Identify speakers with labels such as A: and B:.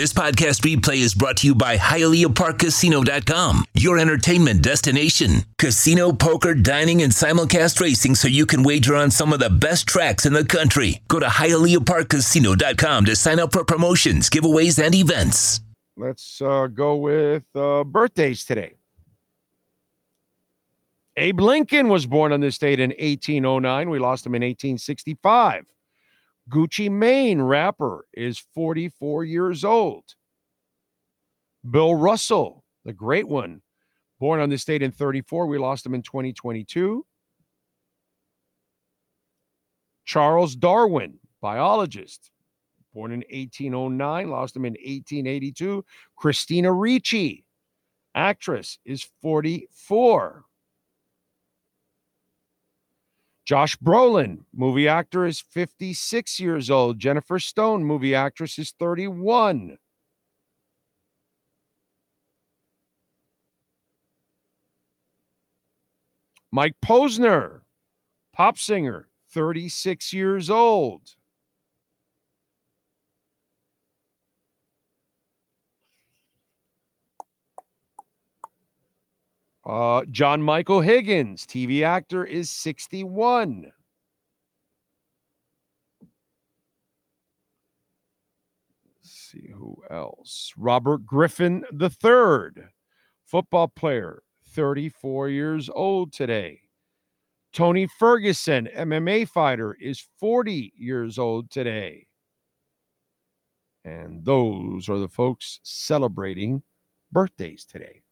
A: This podcast replay is brought to you by HialeahParkCasino.com, your entertainment destination. Casino, poker, dining, and simulcast racing so you can wager on some of the best tracks in the country. Go to HialeahParkCasino.com to sign up for promotions, giveaways, and events.
B: Let's uh, go with uh, birthdays today. Abe Lincoln was born on this date in 1809. We lost him in 1865. Gucci Mane, rapper, is 44 years old. Bill Russell, the great one, born on this date in 34. We lost him in 2022. Charles Darwin, biologist, born in 1809, lost him in 1882. Christina Ricci, actress, is 44. Josh Brolin, movie actor, is 56 years old. Jennifer Stone, movie actress, is 31. Mike Posner, pop singer, 36 years old. Uh, John Michael Higgins, TV actor, is 61. Let's see who else. Robert Griffin III, football player, 34 years old today. Tony Ferguson, MMA fighter, is 40 years old today. And those are the folks celebrating birthdays today.